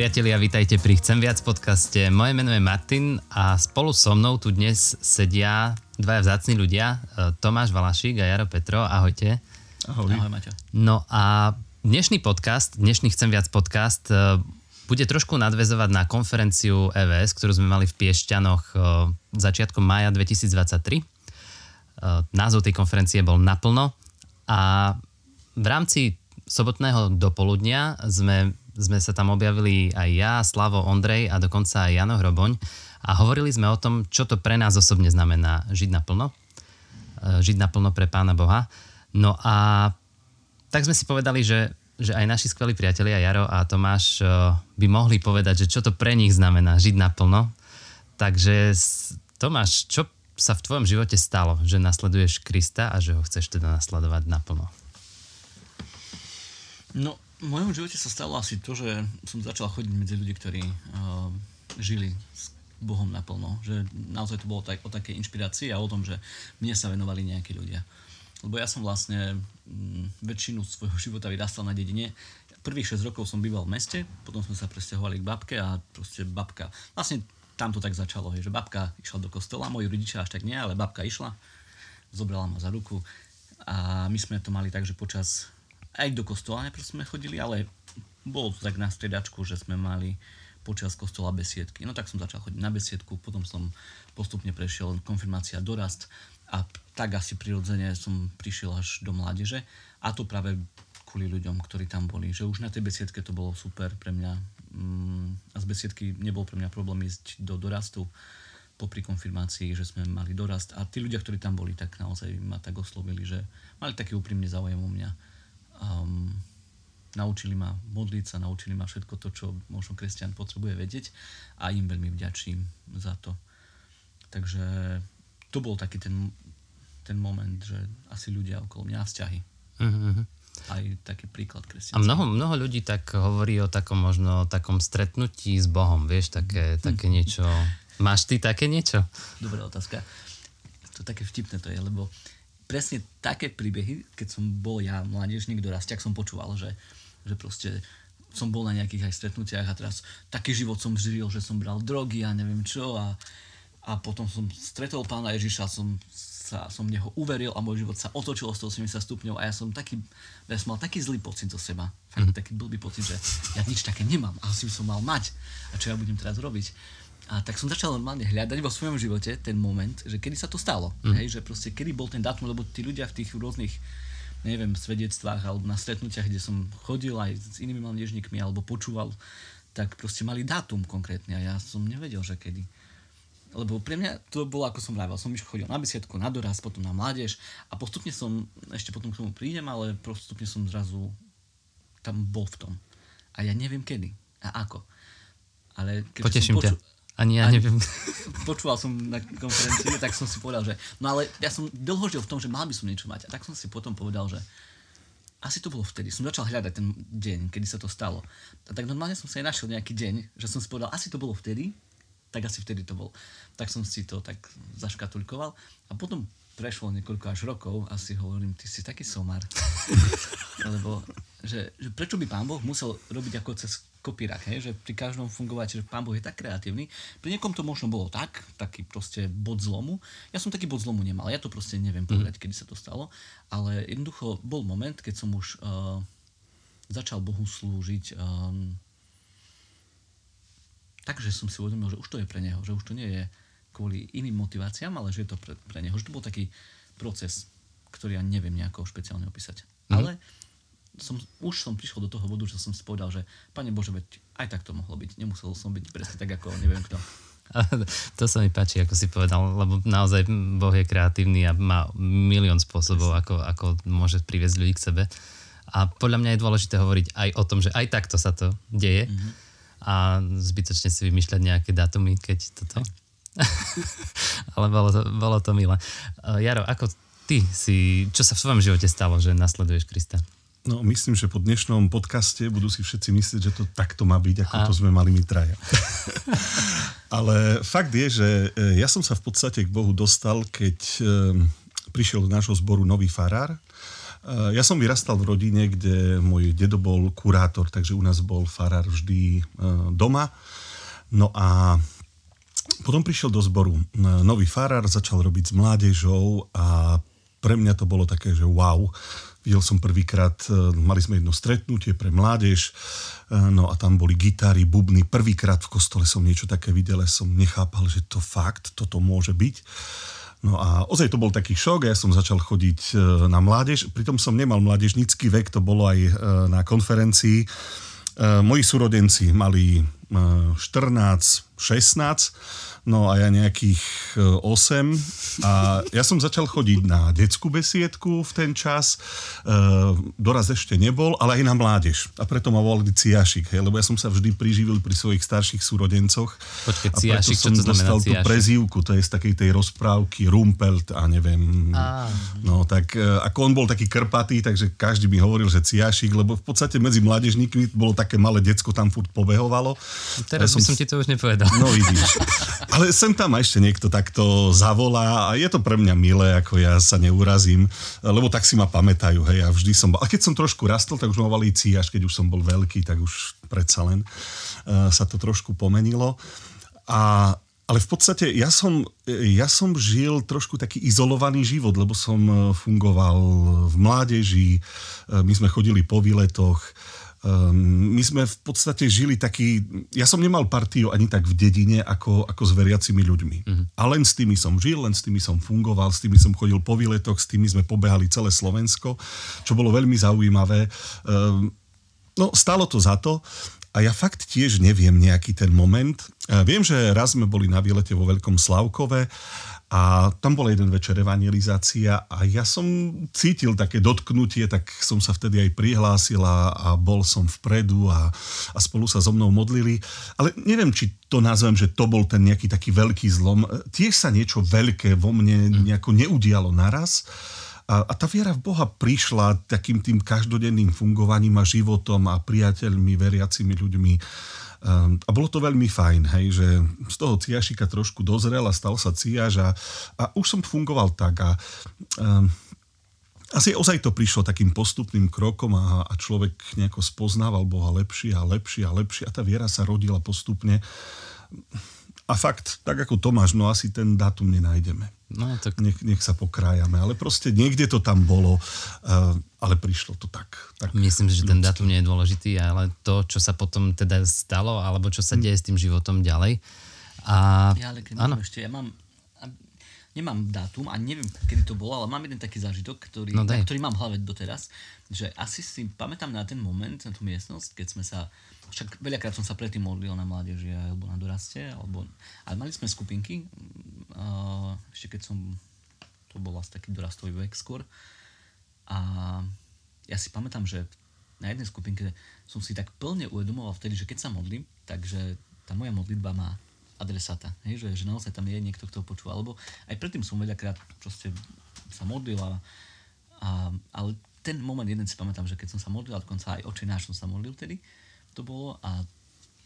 Priatelia, vítajte pri Chcem viac podcaste. Moje meno je Martin a spolu so mnou tu dnes sedia dvaja vzácni ľudia, e, Tomáš Valašík a Jaro Petro. Ahojte. Ahoj. Ahoj, Maťo. No a dnešný podcast, dnešný Chcem viac podcast e, bude trošku nadvezovať na konferenciu EVS, ktorú sme mali v Piešťanoch e, začiatkom mája 2023. Názov tej konferencie bol Naplno a v rámci sobotného dopoludnia sme, sme sa tam objavili aj ja, Slavo, Ondrej a dokonca aj Jano Hroboň a hovorili sme o tom, čo to pre nás osobne znamená žiť naplno. E, žiť naplno pre Pána Boha. No a tak sme si povedali, že, že aj naši skvelí priatelia Jaro a Tomáš e, by mohli povedať, že čo to pre nich znamená žiť naplno. Takže Tomáš, čo sa v tvojom živote stalo, že nasleduješ Krista a že ho chceš teda nasledovať naplno? No, v mojom živote sa stalo asi to, že som začal chodiť medzi ľudí, ktorí uh, žili s Bohom naplno. Že naozaj to bolo tak, o takej inšpirácii a o tom, že mne sa venovali nejakí ľudia. Lebo ja som vlastne m, mm, väčšinu svojho života vyrastal na dedine. Prvých 6 rokov som býval v meste, potom sme sa presťahovali k babke a proste babka. Vlastne tam to tak začalo, že babka išla do kostola, moji rodičia až tak nie, ale babka išla, zobrala ma za ruku a my sme to mali tak, že počas aj do kostola najprv sme chodili, ale bolo to tak na stredačku, že sme mali počas kostola besiedky. No tak som začal chodiť na besiedku, potom som postupne prešiel konfirmácia dorast a tak asi prirodzene som prišiel až do mládeže a to práve kvôli ľuďom, ktorí tam boli. Že už na tej besiedke to bolo super pre mňa mm, a z besiedky nebol pre mňa problém ísť do dorastu popri konfirmácii, že sme mali dorast a tí ľudia, ktorí tam boli, tak naozaj ma tak oslovili, že mali taký úprimný záujem o mňa um, naučili ma modliť sa, naučili ma všetko to, čo možno kresťan potrebuje vedieť a im veľmi vďačím za to. Takže to bol taký ten, ten moment, že asi ľudia okolo mňa vzťahy. Mm-hmm. Aj taký príklad kresťanský. A mnoho, mnoho ľudí tak hovorí o takom možno takom stretnutí s Bohom, vieš, také, mm-hmm. také niečo. Máš ty také niečo? Dobrá otázka. To také vtipné to je, lebo presne také príbehy, keď som bol ja mládežník dorastia, som počúval, že, že proste som bol na nejakých aj stretnutiach a teraz taký život som žil, že som bral drogy a neviem čo a, a potom som stretol pána Ježiša, som sa, som neho uveril a môj život sa otočil o 180 stupňov a ja som taký, ja som mal taký zlý pocit zo seba. Fakt mm. taký blbý pocit, že ja nič také nemám a asi by som mal mať. A čo ja budem teraz robiť? A tak som začal normálne hľadať vo svojom živote ten moment, že kedy sa to stalo. Mm. Hej, že proste kedy bol ten dátum, lebo tí ľudia v tých rôznych neviem, svedectvách alebo na stretnutiach, kde som chodil aj s inými mládežníkmi alebo počúval, tak proste mali dátum konkrétne a ja som nevedel, že kedy. Lebo pre mňa to bolo, ako som vravel, som chodil na besiedku, na doraz, potom na mládež a postupne som, ešte potom k tomu prídem, ale postupne som zrazu tam bol v tom. A ja neviem kedy a ako. Ale keď Poteším som počul, ťa. Ani ja neviem. Počúval som na konferencii, tak som si povedal, že no ale ja som dlho žil v tom, že mal by som niečo mať. A tak som si potom povedal, že asi to bolo vtedy. Som začal hľadať ten deň, kedy sa to stalo. A tak normálne som sa aj našiel nejaký deň, že som si povedal, asi to bolo vtedy, tak asi vtedy to bol. Tak som si to tak zaškatulkoval a potom prešlo niekoľko až rokov a si hovorím, ty si taký somar. Lebo, že, že prečo by pán Boh musel robiť ako cez kopírak, hej, že pri každom fungovať, že pán Boh je tak kreatívny. Pri niekom to možno bolo tak, taký proste bod zlomu. Ja som taký bod zlomu nemal, ja to proste neviem mhm. povedať, mm. kedy sa to stalo, ale jednoducho bol moment, keď som už uh, začal Bohu slúžiť um, tak, že som si uvedomil, že už to je pre neho, že už to nie je kvôli iným motiváciám, ale že je to pre, pre neho. Že to bol taký proces, ktorý ja neviem nejako špeciálne opísať. Mm. Ale som, už som prišiel do toho bodu, že som si povedal, že Pane Bože, veď aj tak to mohlo byť. Nemusel som byť presne tak, ako neviem kto. To sa mi páči, ako si povedal, lebo naozaj Boh je kreatívny a má milión spôsobov, ako, ako môže priviesť ľudí k sebe. A podľa mňa je dôležité hovoriť aj o tom, že aj takto sa to deje mm-hmm. a zbytočne si vymýšľať nejaké datumy, keď toto. Ale bolo to, bolo to milé. Jaro, ako ty si, čo sa v svojom živote stalo, že nasleduješ Krista? No, myslím, že po dnešnom podcaste budú si všetci myslieť, že to takto má byť, ako A. to sme mali my traja. Ale fakt je, že e, ja som sa v podstate k Bohu dostal, keď e, prišiel do nášho zboru nový farár Ja som vyrastal v rodine, kde môj dedo bol kurátor, takže u nás bol farár vždy doma. No a potom prišiel do zboru nový farár, začal robiť s mládežou a pre mňa to bolo také, že wow, Videl som prvýkrát, e, mali sme jedno stretnutie pre mládež, e, no a tam boli gitary, bubny. Prvýkrát v kostole som niečo také videl, som nechápal, že to fakt, toto môže byť. No a ozaj to bol taký šok, ja som začal chodiť e, na mládež, pritom som nemal mládežnický vek, to bolo aj na konferencii. Moji súrodenci mali 14, 16, no a ja nejakých 8 e, a ja som začal chodiť na detskú besiedku v ten čas, e, doraz ešte nebol, ale aj na mládež. A preto ma volali Ciašik, hej, lebo ja som sa vždy priživil pri svojich starších súrodencoch. Počkej, Ciašik, čo to znamená tú prezývku, to je z takej tej rozprávky Rumpelt a neviem. A. No tak e, ako on bol taký krpatý, takže každý mi hovoril, že Ciašik, lebo v podstate medzi mládežníkmi bolo také malé decko, tam furt pobehovalo. Teraz ja som, by som ti to už nepovedal. No vidíš. Ale sem tam ešte niekto takto zavolá a je to pre mňa milé, ako ja sa neurazím, lebo tak si ma pamätajú, hej, ja vždy som bol. A keď som trošku rastol, tak už ma volali až keď už som bol veľký, tak už predsa len uh, sa to trošku pomenilo. A ale v podstate ja som, ja som žil trošku taký izolovaný život, lebo som e, fungoval v mládeži, e, my sme chodili po výletoch, Um, my sme v podstate žili taký, ja som nemal partiu ani tak v dedine, ako, ako s veriacimi ľuďmi. Uh-huh. A len s tými som žil, len s tými som fungoval, s tými som chodil po výletoch, s tými sme pobehali celé Slovensko, čo bolo veľmi zaujímavé. Um, no, stalo to za to. A ja fakt tiež neviem nejaký ten moment. Viem, že raz sme boli na výlete vo Veľkom Slavkove a tam bola jeden večer evangelizácia a ja som cítil také dotknutie, tak som sa vtedy aj prihlásil a, a bol som vpredu a, a spolu sa so mnou modlili. Ale neviem, či to nazvem, že to bol ten nejaký taký veľký zlom. Tiež sa niečo veľké vo mne mm. nejako neudialo naraz. A, a tá viera v Boha prišla takým tým každodenným fungovaním a životom a priateľmi, veriacimi ľuďmi a bolo to veľmi fajn, hej, že z toho ciašika trošku dozrel a stal sa ciaž a, a už som fungoval tak a um, asi ozaj to prišlo takým postupným krokom a, a človek nejako spoznával Boha lepšie a lepšie a lepšie a tá viera sa rodila postupne. A fakt, tak ako Tomáš, no asi ten dátum nenájdeme. No, tak... nech, nech sa pokrájame, ale proste niekde to tam bolo, uh, ale prišlo to tak. tak Myslím, že ľudský. ten dátum nie je dôležitý, ale to, čo sa potom teda stalo, alebo čo sa hm. deje s tým životom ďalej. A... Ja ale keď áno. ešte, ja mám, nemám dátum a neviem, kedy to bolo, ale mám jeden taký zážitok, ktorý, no ktorý mám v hlave doteraz, že asi si pamätám na ten moment, na tú miestnosť, keď sme sa však veľakrát som sa predtým modlil na mládeži alebo na doraste, alebo, ale mali sme skupinky, uh, ešte keď som, to bol asi taký dorastový vek skôr, a ja si pamätám, že na jednej skupinke som si tak plne uvedomoval vtedy, že keď sa modlím, takže tá moja modlitba má adresáta, hej, že, že naozaj tam je niekto, kto ho počúva, alebo aj predtým som veľakrát proste sa modlil a, a, ale ten moment jeden si pamätám, že keď som sa modlil, a dokonca aj oči náš som sa modlil vtedy, to bolo a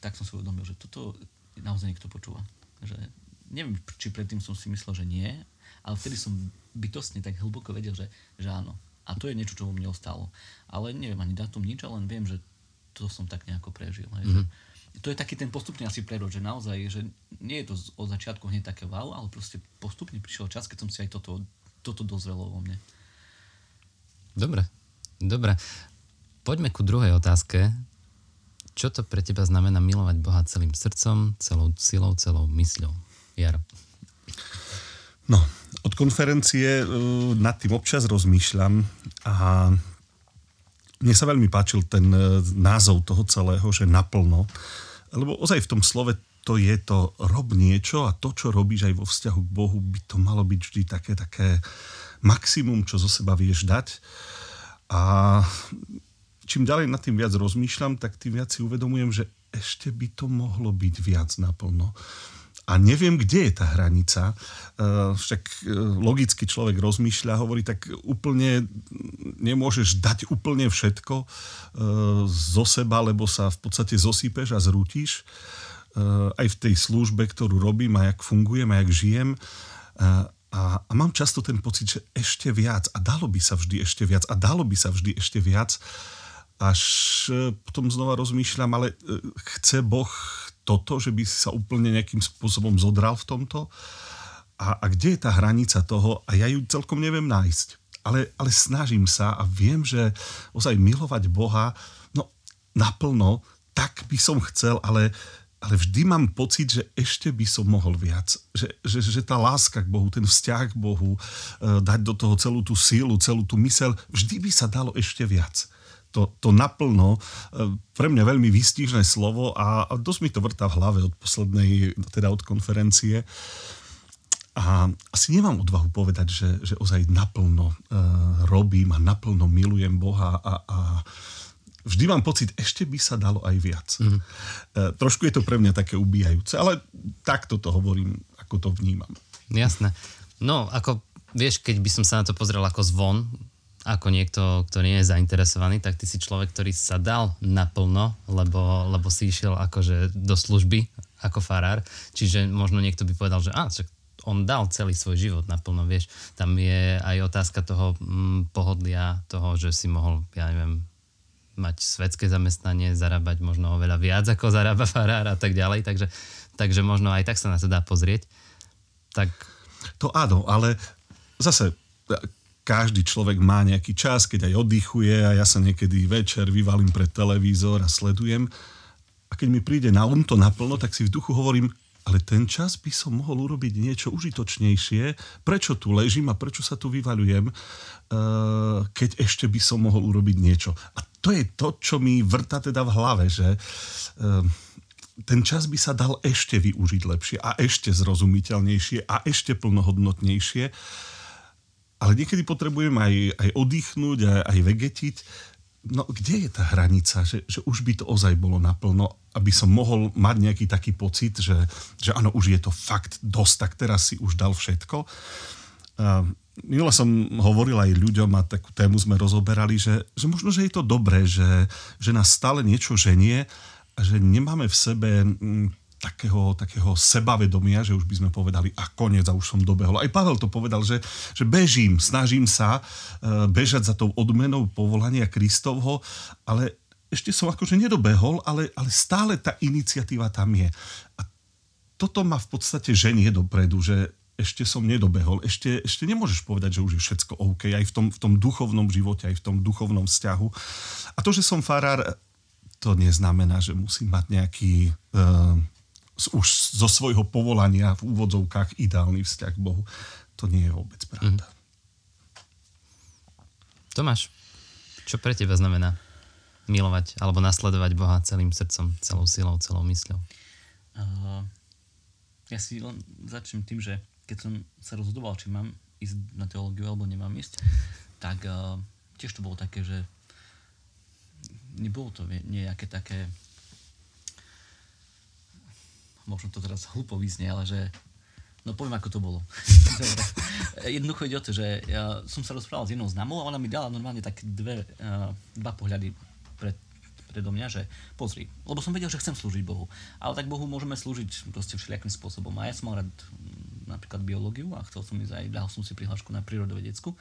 tak som si uvedomil, že toto naozaj niekto počúva. Že neviem, či predtým som si myslel, že nie, ale vtedy som bytostne tak hlboko vedel, že, že áno. A to je niečo, čo vo mne ostalo. Ale neviem ani datum, nič, len viem, že to som tak nejako prežil. Hej, mm-hmm. že to je taký ten postupný asi prerod, že naozaj, že nie je to od začiatku hneď také wow, ale proste postupne prišiel čas, keď som si aj toto, toto dozrelo vo mne. Dobre, dobre. Poďme ku druhej otázke. Čo to pre teba znamená milovať Boha celým srdcom, celou silou, celou mysľou? Jaro. No, od konferencie uh, nad tým občas rozmýšľam a mne sa veľmi páčil ten uh, názov toho celého, že naplno. Lebo ozaj v tom slove to je to rob niečo a to, čo robíš aj vo vzťahu k Bohu, by to malo byť vždy také, také maximum, čo zo seba vieš dať. A čím ďalej nad tým viac rozmýšľam, tak tým viac si uvedomujem, že ešte by to mohlo byť viac naplno. A neviem, kde je tá hranica. Uh, však uh, logicky človek rozmýšľa, hovorí, tak úplne nemôžeš dať úplne všetko uh, zo seba, lebo sa v podstate zosypeš a zrútiš. Aj v tej službe, ktorú robím a jak fungujem a jak žijem. A, a mám často ten pocit, že ešte viac a dalo by sa vždy ešte viac a dalo by sa vždy ešte viac. Až e, potom znova rozmýšľam, ale e, chce Boh toto, že by si sa úplne nejakým spôsobom zodral v tomto? A, a kde je tá hranica toho? A ja ju celkom neviem nájsť. Ale, ale snažím sa a viem, že ozaj milovať Boha, no naplno, tak by som chcel, ale ale vždy mám pocit, že ešte by som mohol viac. Že, že, že tá láska k Bohu, ten vzťah k Bohu, e, dať do toho celú tú sílu, celú tú mysel, vždy by sa dalo ešte viac. To, to naplno, e, pre mňa veľmi výstižné slovo a, a dosť mi to vrtá v hlave od poslednej, teda od konferencie. A asi nemám odvahu povedať, že, že ozaj naplno uh, robím a naplno milujem Boha a, a vždy mám pocit, ešte by sa dalo aj viac. Mm. E, trošku je to pre mňa také ubíjajúce, ale takto to hovorím, ako to vnímam. Jasné. No, ako vieš, keď by som sa na to pozrel ako zvon, ako niekto, kto nie je zainteresovaný, tak ty si človek, ktorý sa dal naplno, lebo, lebo si išiel akože do služby ako farár. Čiže možno niekto by povedal, že á, on dal celý svoj život naplno, vieš. Tam je aj otázka toho mm, pohodlia, toho, že si mohol, ja neviem, mať svetské zamestnanie, zarábať možno oveľa viac ako zarába farár a tak ďalej, takže, takže možno aj tak sa na to dá pozrieť. Tak... To áno, ale zase každý človek má nejaký čas, keď aj oddychuje a ja sa niekedy večer vyvalím pred televízor a sledujem a keď mi príde na um to naplno, tak si v duchu hovorím, ale ten čas by som mohol urobiť niečo užitočnejšie. Prečo tu ležím a prečo sa tu vyvaľujem, eh, keď ešte by som mohol urobiť niečo. A to je to, čo mi vrta teda v hlave, že eh, ten čas by sa dal ešte využiť lepšie a ešte zrozumiteľnejšie a ešte plnohodnotnejšie. Ale niekedy potrebujem aj, aj oddychnúť, aj, aj vegetiť no kde je tá hranica, že, že už by to ozaj bolo naplno, aby som mohol mať nejaký taký pocit, že, že áno, už je to fakt dosť, tak teraz si už dal všetko. Uh, Milo som hovoril aj ľuďom a takú tému sme rozoberali, že, že možno, že je to dobré, že, že nás stále niečo ženie a že nemáme v sebe mm, takého, takého sebavedomia, že už by sme povedali a koniec a už som dobehol. Aj Pavel to povedal, že, že bežím, snažím sa uh, bežať za tou odmenou povolania Kristovho, ale ešte som akože nedobehol, ale, ale stále tá iniciatíva tam je. A toto ma v podstate ženie dopredu, že ešte som nedobehol, ešte, ešte nemôžeš povedať, že už je všetko OK, aj v tom, v tom duchovnom živote, aj v tom duchovnom vzťahu. A to, že som farár, to neznamená, že musím mať nejaký uh, už zo svojho povolania v úvodzovkách ideálny vzťah k Bohu. To nie je vôbec pravda. Mm. Tomáš, čo pre teba znamená milovať alebo nasledovať Boha celým srdcom, celou silou, celou mysľou? Uh, ja si len začnem tým, že keď som sa rozhodoval, či mám ísť na teológiu alebo nemám ísť, tak uh, tiež to bolo také, že nebolo to nejaké také možno to teraz hlúpo vyznie, ale že No poviem, ako to bolo. Jednoducho ide o to, že ja som sa rozprával s jednou známou a ona mi dala normálne tak dve, uh, dva pohľady pred, predo mňa, že pozri, lebo som vedel, že chcem slúžiť Bohu. Ale tak Bohu môžeme slúžiť proste všelijakým spôsobom. A ja som mal rád mm, napríklad biológiu a chcel som ísť aj, dal som si prihlášku na prírodovedecku.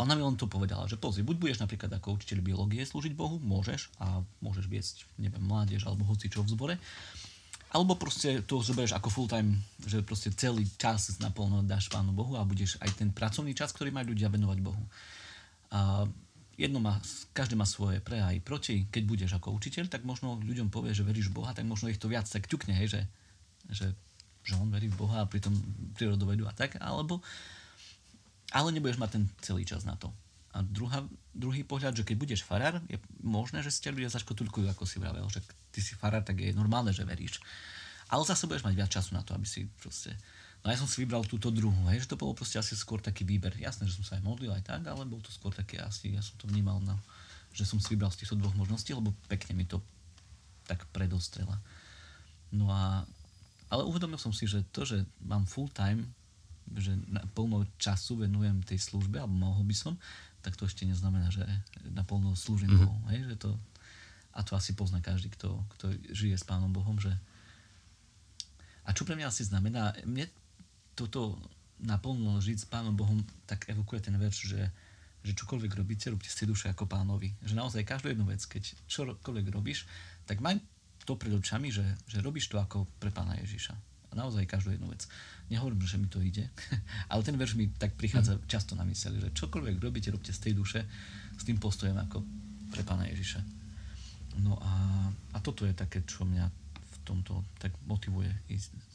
A ona mi len to povedala, že pozri, buď budeš napríklad ako učiteľ biológie slúžiť Bohu, môžeš a môžeš viesť, neviem, mládež alebo hoci čo v zbore, alebo proste to zoberieš ako full time, že proste celý čas naplno dáš Pánu Bohu a budeš aj ten pracovný čas, ktorý majú ľudia venovať Bohu. A jedno má, každý má svoje pre aj proti. Keď budeš ako učiteľ, tak možno ľuďom povie, že veríš v Boha, tak možno ich to viac tak ťukne, hej, že, že, že on verí v Boha a pritom prírodovedu a tak, alebo ale nebudeš mať ten celý čas na to. A druhá, druhý pohľad, že keď budeš farár, je možné, že si ťa ľudia zaškotulkujú, ako si vravel, že ty si farár, tak je normálne, že veríš. Ale zase budeš mať viac času na to, aby si proste... No ja som si vybral túto druhú, hej, že to bolo proste asi skôr taký výber. Jasné, že som sa aj modlil aj tak, ale bol to skôr také asi, ja som to vnímal na, že som si vybral z týchto dvoch možností, lebo pekne mi to tak predostrela. No a, ale uvedomil som si, že to, že mám full time, že na plno času venujem tej službe, alebo mohol by som, tak to ešte neznamená, že naplno slúžim mm-hmm. Bohu. Hej? Že to, a to asi pozná každý, kto, kto žije s Pánom Bohom. Že... A čo pre mňa asi znamená, mne toto naplno žiť s Pánom Bohom, tak evokuje ten verš, že, že čokoľvek robíte, robte si duše ako pánovi. Že naozaj každú jednu vec, keď čokoľvek robíš, tak maj to pred očami, že, že robíš to ako pre pána Ježiša. Naozaj každú jednu vec. Nehovorím, že mi to ide, ale ten verš mi tak prichádza mm. často na mysel, že čokoľvek robíte, robte z tej duše s tým postojom ako pre pána Ježiša. No a, a toto je také, čo mňa v tomto tak motivuje ísť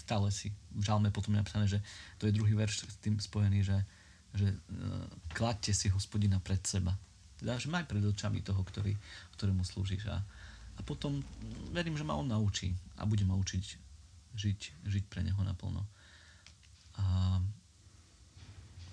stále si v žalme potom je napísané, že to je druhý verš s tým spojený, že, že uh, kladte si hospodina pred seba. Teda, že maj pred očami toho, ktorý, ktorému slúžiš. A, a potom verím, že ma on naučí a bude ma učiť žiť, žiť pre neho naplno. A,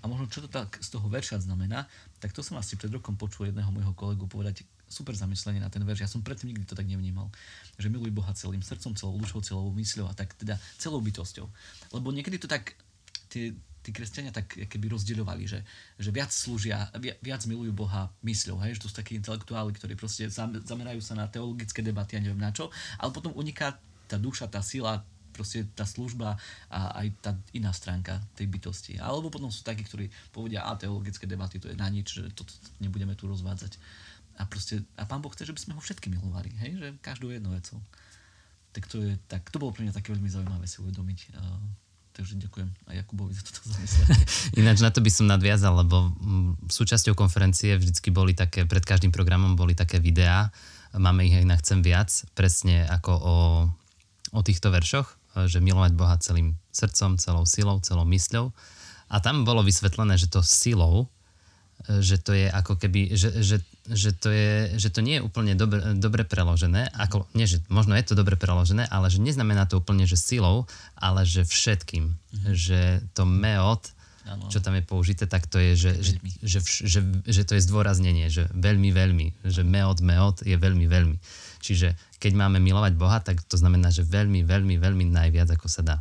a možno čo to tak z toho verša znamená, tak to som asi pred rokom počul jedného môjho kolegu povedať super zamyslenie na ten verš. Ja som predtým nikdy to tak nevnímal. Že miluj Boha celým srdcom, celou dušou, celou mysľou a tak teda celou bytosťou. Lebo niekedy to tak tie, tí kresťania tak keby rozdeľovali, že, že viac slúžia, viac milujú Boha mysľou, hej? že to sú takí intelektuáli, ktorí proste zamerajú sa na teologické debaty a neviem na čo, ale potom uniká tá duša, tá sila, proste tá služba a aj tá iná stránka tej bytosti. Alebo potom sú takí, ktorí povedia, a teologické debaty to je na nič, že to nebudeme tu rozvádzať. A, proste, a Pán Boh chce, že by sme ho všetky milovali, hej? že každú jednu vecou. Tak to, je, tak to bolo pre mňa také veľmi zaujímavé si uvedomiť. Uh, takže ďakujem aj Jakubovi za toto zamyslenie. Ináč na to by som nadviazal, lebo mm, súčasťou konferencie vždycky boli také, pred každým programom boli také videá, máme ich aj na Chcem viac, presne ako o, o týchto veršoch, že milovať Boha celým srdcom, celou silou, celou mysľou. A tam bolo vysvetlené, že to silou že to je ako keby, že, že, že, to, je, že to nie je úplne dobre, dobre preložené, ako, nie, že možno je to dobre preložené, ale že neznamená to úplne, že silou, ale že všetkým. Mm-hmm. Že to meot, ano. čo tam je použité, tak to je, že, že, že, že, že to je zdôraznenie, že veľmi, veľmi, že meot, meot je veľmi, veľmi. Čiže keď máme milovať Boha, tak to znamená, že veľmi, veľmi, veľmi najviac, ako sa dá.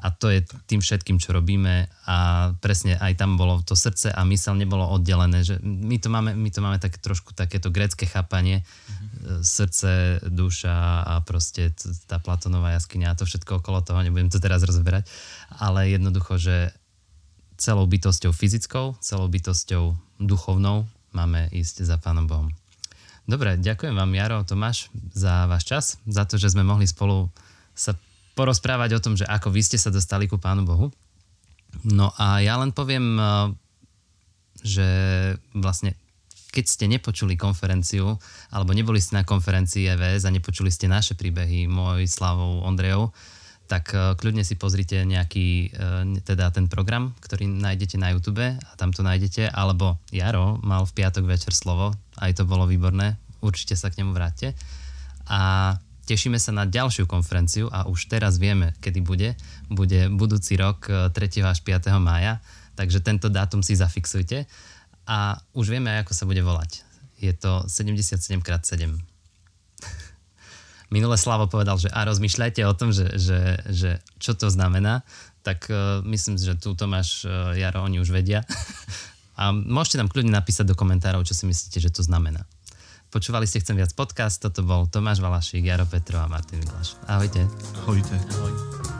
A to je tým všetkým, čo robíme a presne aj tam bolo to srdce a mysel nebolo oddelené. Že my, to máme, my to máme tak trošku takéto grecké chápanie, mm-hmm. srdce, duša a proste tá Platonová jaskyňa a to všetko okolo toho, nebudem to teraz rozberať, ale jednoducho, že celou bytosťou fyzickou, celou bytosťou duchovnou máme ísť za Pánom Bohom. Dobre, ďakujem vám Jaro, Tomáš, za váš čas, za to, že sme mohli spolu sa porozprávať o tom, že ako vy ste sa dostali ku Pánu Bohu. No a ja len poviem, eh, že vlastne keď ste nepočuli konferenciu, alebo neboli ste na konferencii EVS a nepočuli ste naše príbehy, môj, Slavou, Ondrejov, tak eh, kľudne si pozrite nejaký, eh, teda ten program, ktorý nájdete na YouTube a tam to nájdete, alebo Jaro mal v piatok večer slovo, aj to bolo výborné, určite sa k nemu vráte. A Tešíme sa na ďalšiu konferenciu a už teraz vieme, kedy bude. Bude budúci rok 3. E, až 5. mája, takže tento dátum si zafixujte a už vieme, ako sa bude volať. Je to 77x7. Minule Slavo povedal, že a rozmýšľajte o tom, že, že, že čo to znamená, tak uh, myslím, že tu Tomáš, uh, Jaro, oni už vedia. a môžete nám kľudne napísať do komentárov, čo si myslíte, že to znamená. Počúvali ste Chcem viac podcast, toto bol Tomáš Valašík, Jaro Petro a Martin Miláš. Ahojte. Ahojte. Ahoj.